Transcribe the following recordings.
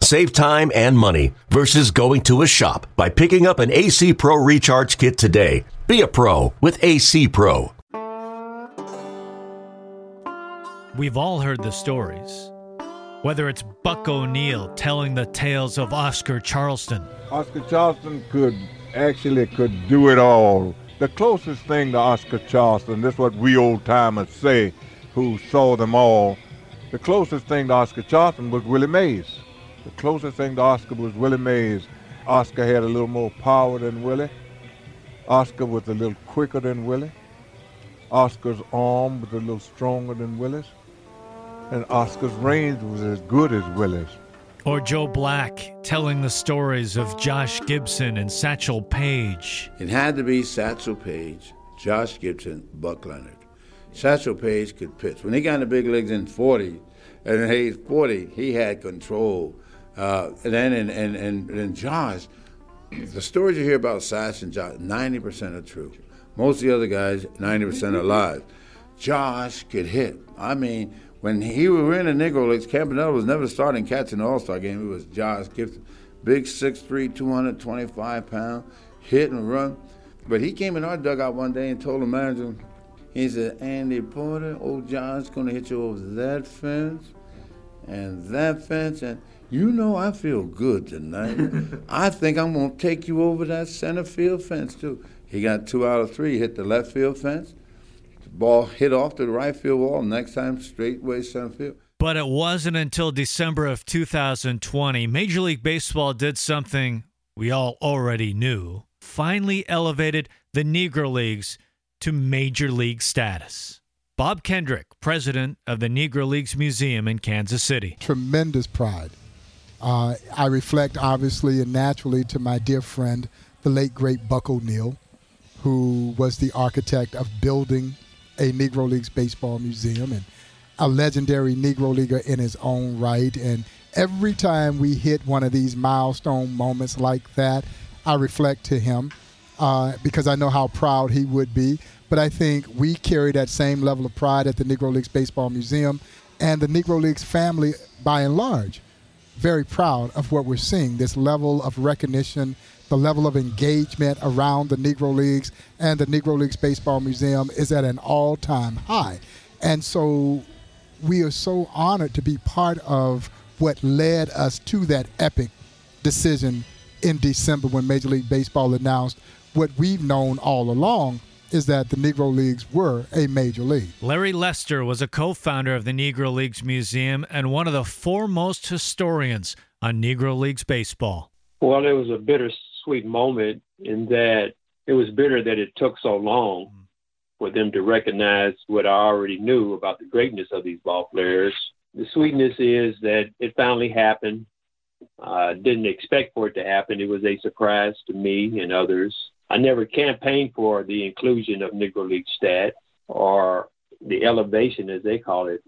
Save time and money versus going to a shop by picking up an AC Pro Recharge Kit today. Be a pro with AC Pro. We've all heard the stories. Whether it's Buck O'Neil telling the tales of Oscar Charleston, Oscar Charleston could actually could do it all. The closest thing to Oscar Charleston, this is what we old timers say, who saw them all. The closest thing to Oscar Charleston was Willie Mays. The closest thing to Oscar was Willie Mays. Oscar had a little more power than Willie. Oscar was a little quicker than Willie. Oscar's arm was a little stronger than Willie's. And Oscar's range was as good as Willie's. or Joe Black telling the stories of Josh Gibson and Satchel Paige. It had to be Satchel Paige, Josh Gibson, Buck Leonard. Satchel Paige could pitch. When he got in the big leagues in 40, and at age 40, he had control. Uh, and then and, and, and, and Josh, the stories you hear about Satch and Josh, 90% are true. Most of the other guys, 90% are lies. Josh could hit. I mean, when he were in the Negro Leagues, Campanella was never starting catching the All Star game. It was Josh Gibson, big 6'3", 225 pounds, hit and run. But he came in our dugout one day and told the manager, he said, Andy Porter, old John's to hit you over that fence and that fence. And you know, I feel good tonight. I think I'm going to take you over that center field fence, too. He got two out of three. He hit the left field fence. The ball hit off to the right field wall. Next time, straightway center field. But it wasn't until December of 2020 Major League Baseball did something we all already knew. Finally elevated the Negro Leagues to Major League status. Bob Kendrick, president of the Negro Leagues Museum in Kansas City. tremendous pride. Uh, I reflect obviously and naturally to my dear friend, the late great Buck O'Neil, who was the architect of building a Negro Leagues baseball museum and a legendary Negro leaguer in his own right. And every time we hit one of these milestone moments like that, I reflect to him uh, because I know how proud he would be. But I think we carry that same level of pride at the Negro Leagues Baseball Museum and the Negro Leagues family by and large. Very proud of what we're seeing this level of recognition, the level of engagement around the Negro Leagues and the Negro Leagues Baseball Museum is at an all time high. And so we are so honored to be part of what led us to that epic decision in December when Major League Baseball announced what we've known all along is that the Negro Leagues were a major league. Larry Lester was a co founder of the Negro Leagues Museum and one of the foremost historians on Negro Leagues baseball. Well, it was a bittersweet moment in that it was bitter that it took so long for them to recognize what I already knew about the greatness of these ball players. The sweetness is that it finally happened. I didn't expect for it to happen. It was a surprise to me and others. I never campaigned for the inclusion of Negro League stat or the elevation, as they call it,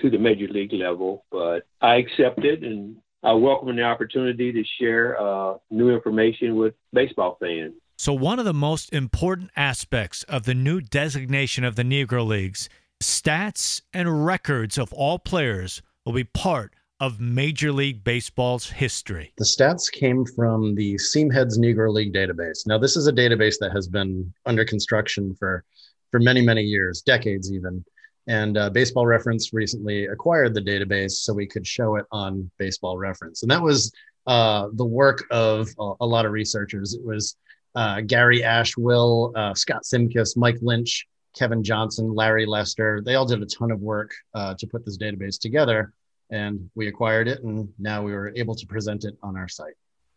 to the major league level, but I accepted and I welcome the opportunity to share uh, new information with baseball fans. So, one of the most important aspects of the new designation of the Negro Leagues, stats and records of all players will be part of Major League Baseball's history. The stats came from the Seamheads Negro League database. Now, this is a database that has been under construction for, for many, many years, decades even. And uh, Baseball Reference recently acquired the database so we could show it on Baseball Reference. And that was uh, the work of a, a, lot of researchers. It was uh, Gary Ashwill, uh, Scott Simkus, Mike Lynch, Kevin Johnson, Larry Lester. They all did a ton of work uh, to put this database together and we acquired it and now we were able to present it on our site.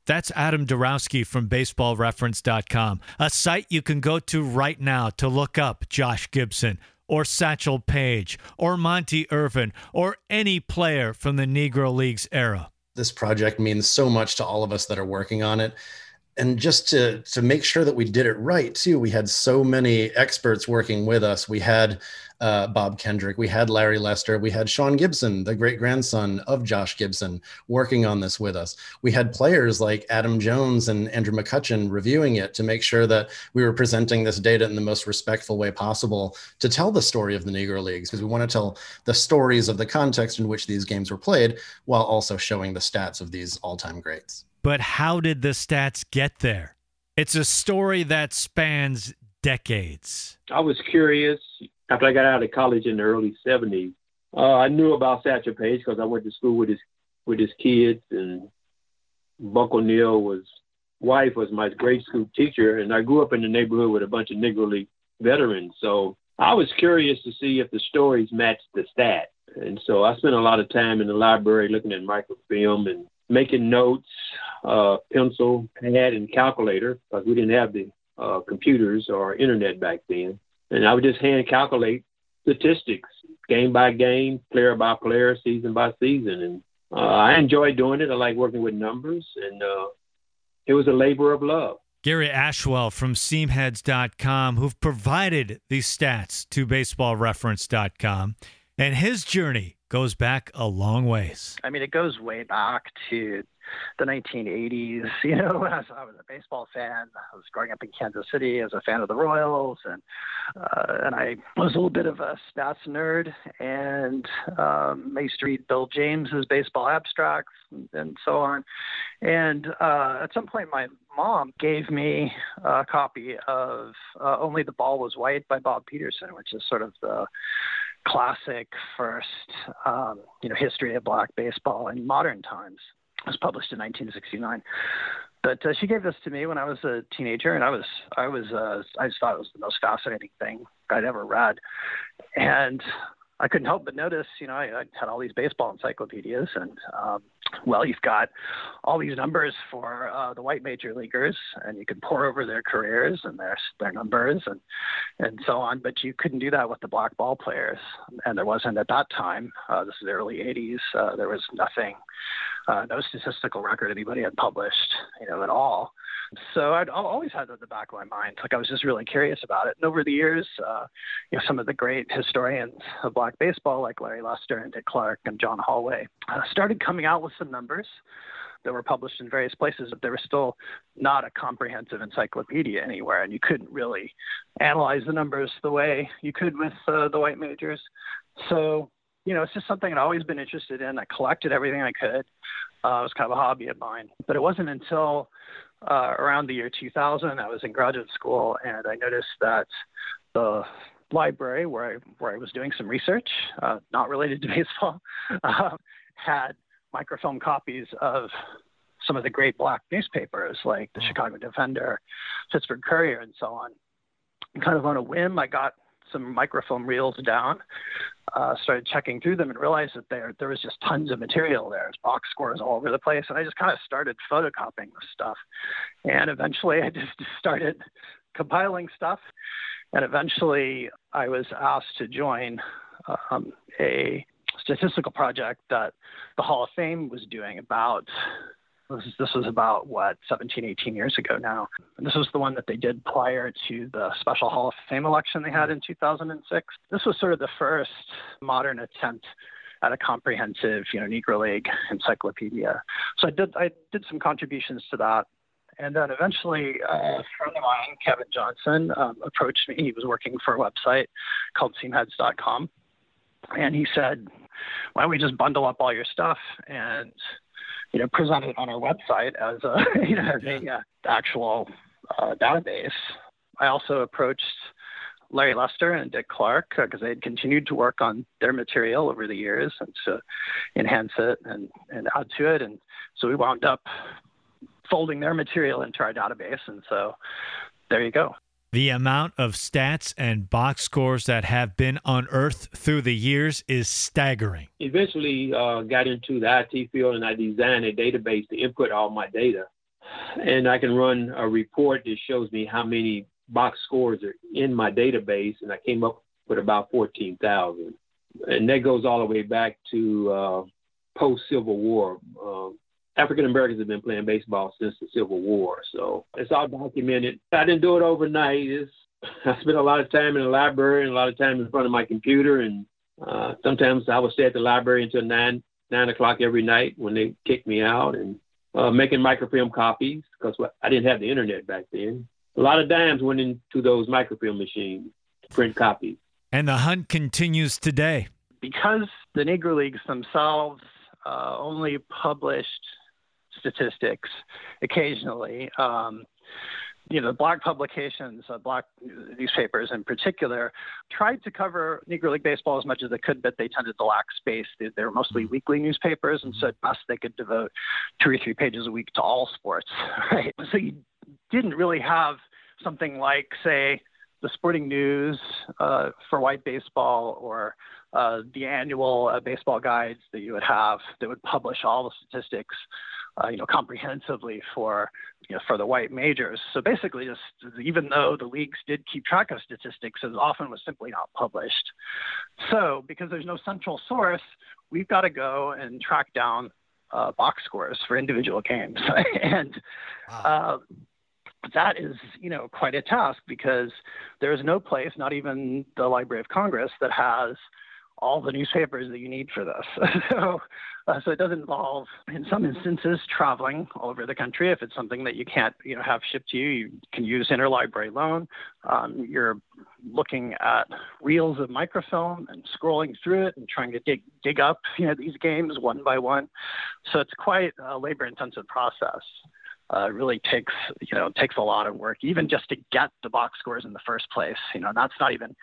That's Adam Darowski from baseballreference.com, a site you can go to right now to look up Josh Gibson or Satchel Paige or Monte Irvin or any player from the Negro Leagues era. This project means so much to all of us that are working on it. And just to to make sure that we did it right too we had so many experts working with us. We had uh, bob kendrick we had larry lester we had sean gibson the great grandson of josh gibson working on this with us. We had players like adam jones and andrew mccutchen reviewing it to make sure that we were presenting this data in the most respectful way possible to tell the story of the negro leagues because we want to tell the stories of the context in which these games were played while also showing the stats of these all-time greats but how did the stats get there? It's a story that spans decades. I was curious after I got out of college in the early 70s. Uh, I knew about Satchel Paige because I went to school with his with his kids, and Buck O'Neil was wife was my grade school teacher, and I grew up in the neighborhood with a bunch of Negro League veterans. So I was curious to see if the stories matched the stats, and so I spent a lot of time in the library looking at microfilm and making notes, uh, pencil, pad, and calculator because we didn't have the uh, computers or internet back then. And I would just hand calculate statistics, game by game, player by player, season by season. And uh, I enjoyed doing it. I like working with numbers, and uh, it was a labor of love. Gary Ashwill from Seamheads.com, who've provided these stats to BaseballReference.com, and his journey goes back a long ways. I mean, it goes way back to the 1980s. You know, I was, I was a baseball fan, I was growing up in Kansas City as a fan of the Royals, and uh, and I was a little bit of a stats nerd, and um, I used to read Bill James's baseball abstracts and, and so on. And uh, at some point, my mom gave me a copy of uh, Only the Ball Was White by Bob Peterson, which is sort of the classic first, um, you know, history of black baseball in modern times. It was published in 1969. But uh, she gave this to me when I was a teenager, and I was, I was, uh, I just thought it was the most fascinating thing I'd ever read. And I couldn't help but notice, you know, I, I had all these baseball encyclopedias, and um, well, you've got all these numbers for uh, the white major leaguers, and you can pour over their careers and their their numbers and and so on. But you couldn't do that with the black ball players, and there wasn't at that time. Uh, this is the early '80s. Uh, there was nothing, uh, no statistical record anybody had published, you know, at all. So I'd always had that in the back of my mind. Like I was just really curious about it. And over the years, uh, you know, some of the great historians of black baseball, like Larry Lester and Dick Clark and John Holway, uh, started coming out with some numbers that were published in various places, but there was still not a comprehensive encyclopedia anywhere, and you couldn't really analyze the numbers the way you could with uh, the white majors. So, you know, it's just something I'd always been interested in. I collected everything I could. Uh, it was kind of a hobby of mine. But it wasn't until uh, around the year 2000. I was in graduate school, and I noticed that the library where I where I was doing some research, uh, not related to baseball, uh, had microfilm copies of some of the great black newspapers like the Chicago Defender, Pittsburgh Courier, and so on. And kind of on a whim, I got some microfilm reels down, uh, started checking through them and realized that there there was just tons of material there. There's box scores all over the place, and I just kind of started photocopying the stuff. And eventually, I just started compiling stuff. And eventually, I was asked to join um, a statistical project that the Hall of Fame was doing about this, this was about what 17, 18 years ago now. And this was the one that they did prior to the special Hall of Fame election they had in 2006. This was sort of the first modern attempt at a comprehensive, you know, Negro League encyclopedia. So I did I did some contributions to that. And then eventually, uh, a friend of mine, Kevin Johnson, um, approached me. He was working for a website called Seamheads.com, and he said, "Why don't we just bundle up all your stuff and you know, presented on our website as a, you know, as a uh, actual uh, database. I also approached Larry Lester and Dick Clark because uh, they had continued to work on their material over the years and to enhance it and, and add to it. And so we wound up folding their material into our database. And so there you go. The amount of stats and box scores that have been unearthed through the years is staggering. Eventually, uh, got into the IT field and I designed a database to input all my data. And I can run a report that shows me how many box scores are in my database, and I came up with about 14,000. And that goes all the way back to uh, post Civil War. Uh, African Americans have been playing baseball since the Civil War, so it's all documented. I didn't do it overnight. It's, I spent a lot of time in the library and a lot of time in front of my computer, and uh, sometimes I would stay at the library until nine nine o'clock every night when they kicked me out, and uh, making microfilm copies because I didn't have the internet back then. A lot of dimes went into those microfilm machines, print copies. And the hunt continues today. Because the Negro Leagues themselves uh, only published statistics occasionally. Um, you know, black publications, uh, black newspapers in particular, tried to cover Negro League baseball as much as they could, but they tended to lack space. They, they were mostly mm-hmm. weekly newspapers, and so at best they could devote two or three pages a week to all sports, right? So you didn't really have something like, say, the Sporting News uh, for white baseball or uh, the annual uh, baseball guides that you would have that would publish all the statistics, uh, you know, comprehensively for you know, for the white majors. So basically, just even though the leagues did keep track of statistics, it often was simply not published. So because there's no central source, we've got to go and track down uh, box scores for individual games, and wow. uh, that is, you know, quite a task because there is no place, not even the Library of Congress, that has all the newspapers that you need for this. so, uh, so it does involve, in some instances, traveling all over the country. If it's something that you can't, you know, have shipped to you, you can use interlibrary loan. Um, you're looking at reels of microfilm and scrolling through it and trying to dig dig up, you know, these games one by one. So it's quite a labor-intensive process uh, really takes you know takes a lot of work even just to get the box scores in the first place you know that's not even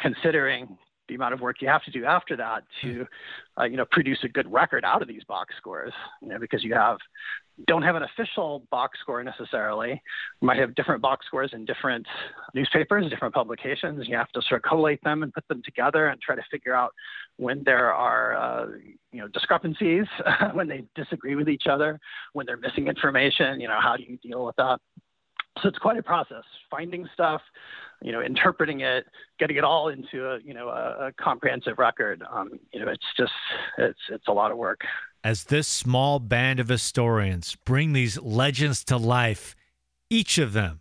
considering the amount of work you have to do after that to uh, you know produce a good record out of these box scores you know because you have don't have an official box score necessarily. You might have different box scores in different newspapers, different publications. You have to sort of collate them and put them together and try to figure out when there are, uh, you know, discrepancies, when they disagree with each other, when they're missing information. You know, how do you deal with that? So it's quite a process, finding stuff, you know, interpreting it, getting it all into a, you know, a, a comprehensive record. Um, you know, it's just, it's, it's a lot of work. As this small band of historians bring these legends to life, each of them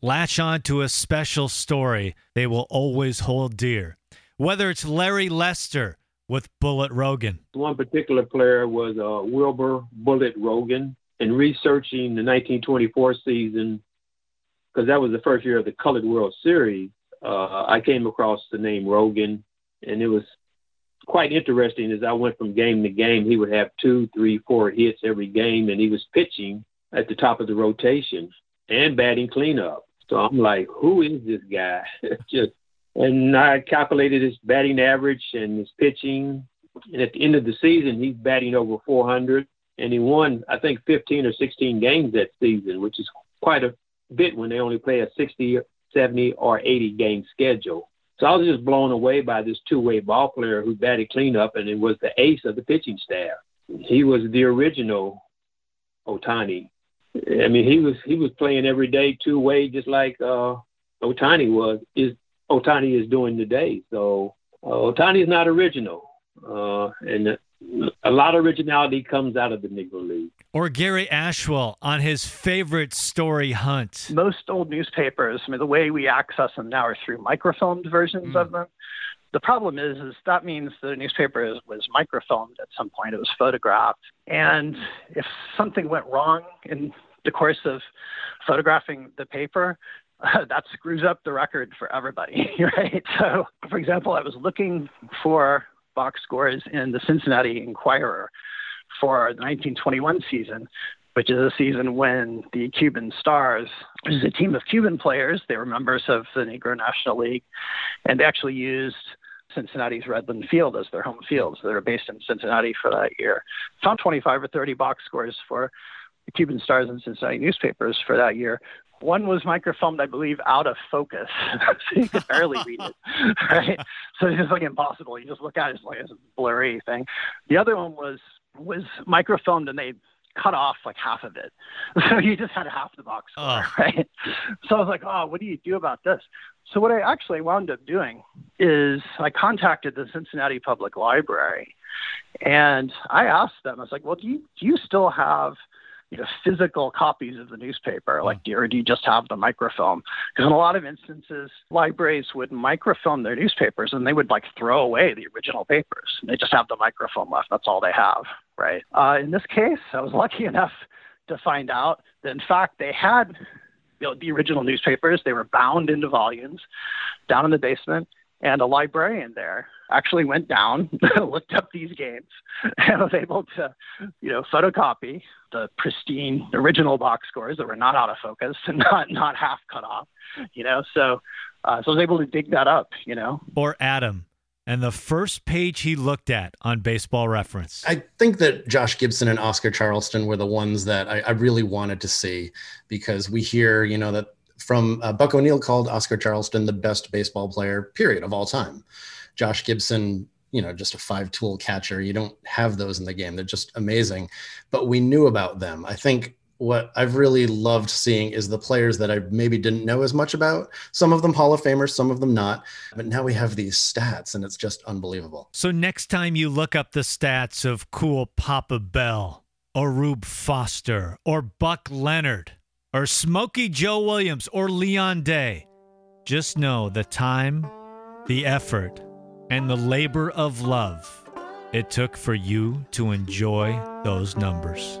latch on to a special story they will always hold dear. Whether it's Larry Lester with Bullet Rogan. One particular player was uh, Wilber Bullet Rogan. In researching the 1924 season, because that was the first year of the Colored World Series, uh, I came across the name Rogan, and it was quite interesting. As I went from game to game, he would have two, three, four hits every game, and he was pitching at the top of the rotation and batting cleanup. So I'm like, who is this guy? Just and I calculated his batting average and his pitching. And at the end of the season, he's batting over 400, and he won, I think, 15 or 16 games that season, which is quite a bit when they only play a 60, 70, or 80 game schedule. So I was just blown away by this two-way ball player who batted cleanup, and it was the ace of the pitching staff. He was the original Ohtani. I mean, he was he was playing every day two way, just like uh, Ohtani was. Is Ohtani is doing today. So uh, Ohtani is not original, uh, and a lot of originality comes out of the Negro League. Or Gary Ashwill on his favorite story hunt. Most old newspapers, I mean, the way we access them now are through microfilmed versions mm. of them. The problem is, is that means the newspaper is, was microfilmed at some point. It was photographed, and if something went wrong in the course of photographing the paper, uh, that screws up the record for everybody, right? So, for example, I was looking for box scores in the Cincinnati Enquirer for the 1921 season, which is a season when the Cuban Stars, which is a team of Cuban players, they were members of the Negro National League, and they actually used Cincinnati's Redland Field as their home field. So they were based in Cincinnati for that year. Found 25 or 30 box scores for the Cuban Stars and Cincinnati newspapers for that year. One was microfilmed, I believe, out of focus, so you could barely read it. Right, so it's just like impossible. You just look at it, it's like a blurry thing. The other one was was microfilmed, and they cut off like half of it. So you just had half the box score, oh. right? So I was like, oh, what do you do about this? So what I actually wound up doing is I contacted the Cincinnati Public Library, and I asked them. I was like, "Well, do you do you still have you know, physical copies of the newspaper, like do, or do you just have the microfilm? Because in a lot of instances, libraries would microfilm their newspapers and they would like throw away the original papers. And they just have the microfilm left. That's all they have, right? Uh, in this case, I was lucky enough to find out that in fact they had you know, the original newspapers. They were bound into volumes down in the basement, and a librarian there actually went down, looked up these games, and was able to, you know, photocopy the pristine original box scores that were not out of focus and not not half cut off, you know. So, uh, so I was able to dig that up, you know. Or Adam, and the first page he looked at on Baseball Reference. I think that Josh Gibson and Oscar Charleston were the ones that I, I really wanted to see because we hear, you know, that from uh, Buck O'Neil called Oscar Charleston the best baseball player, period, of all time. Josh Gibson, you know, just a five tool catcher. You don't have those in the game. They're just amazing. But we knew about them. I think what I've really loved seeing is the players that I maybe didn't know as much about. Some of them Hall of Famers, some of them not. But now we have these stats and it's just unbelievable. So next time you look up the stats of cool Papa Bell or Rube Foster or Buck Leonard or Smokey Joe Williams or Leon Day, just know the time, the effort, and the labor of love it took for you to enjoy those numbers.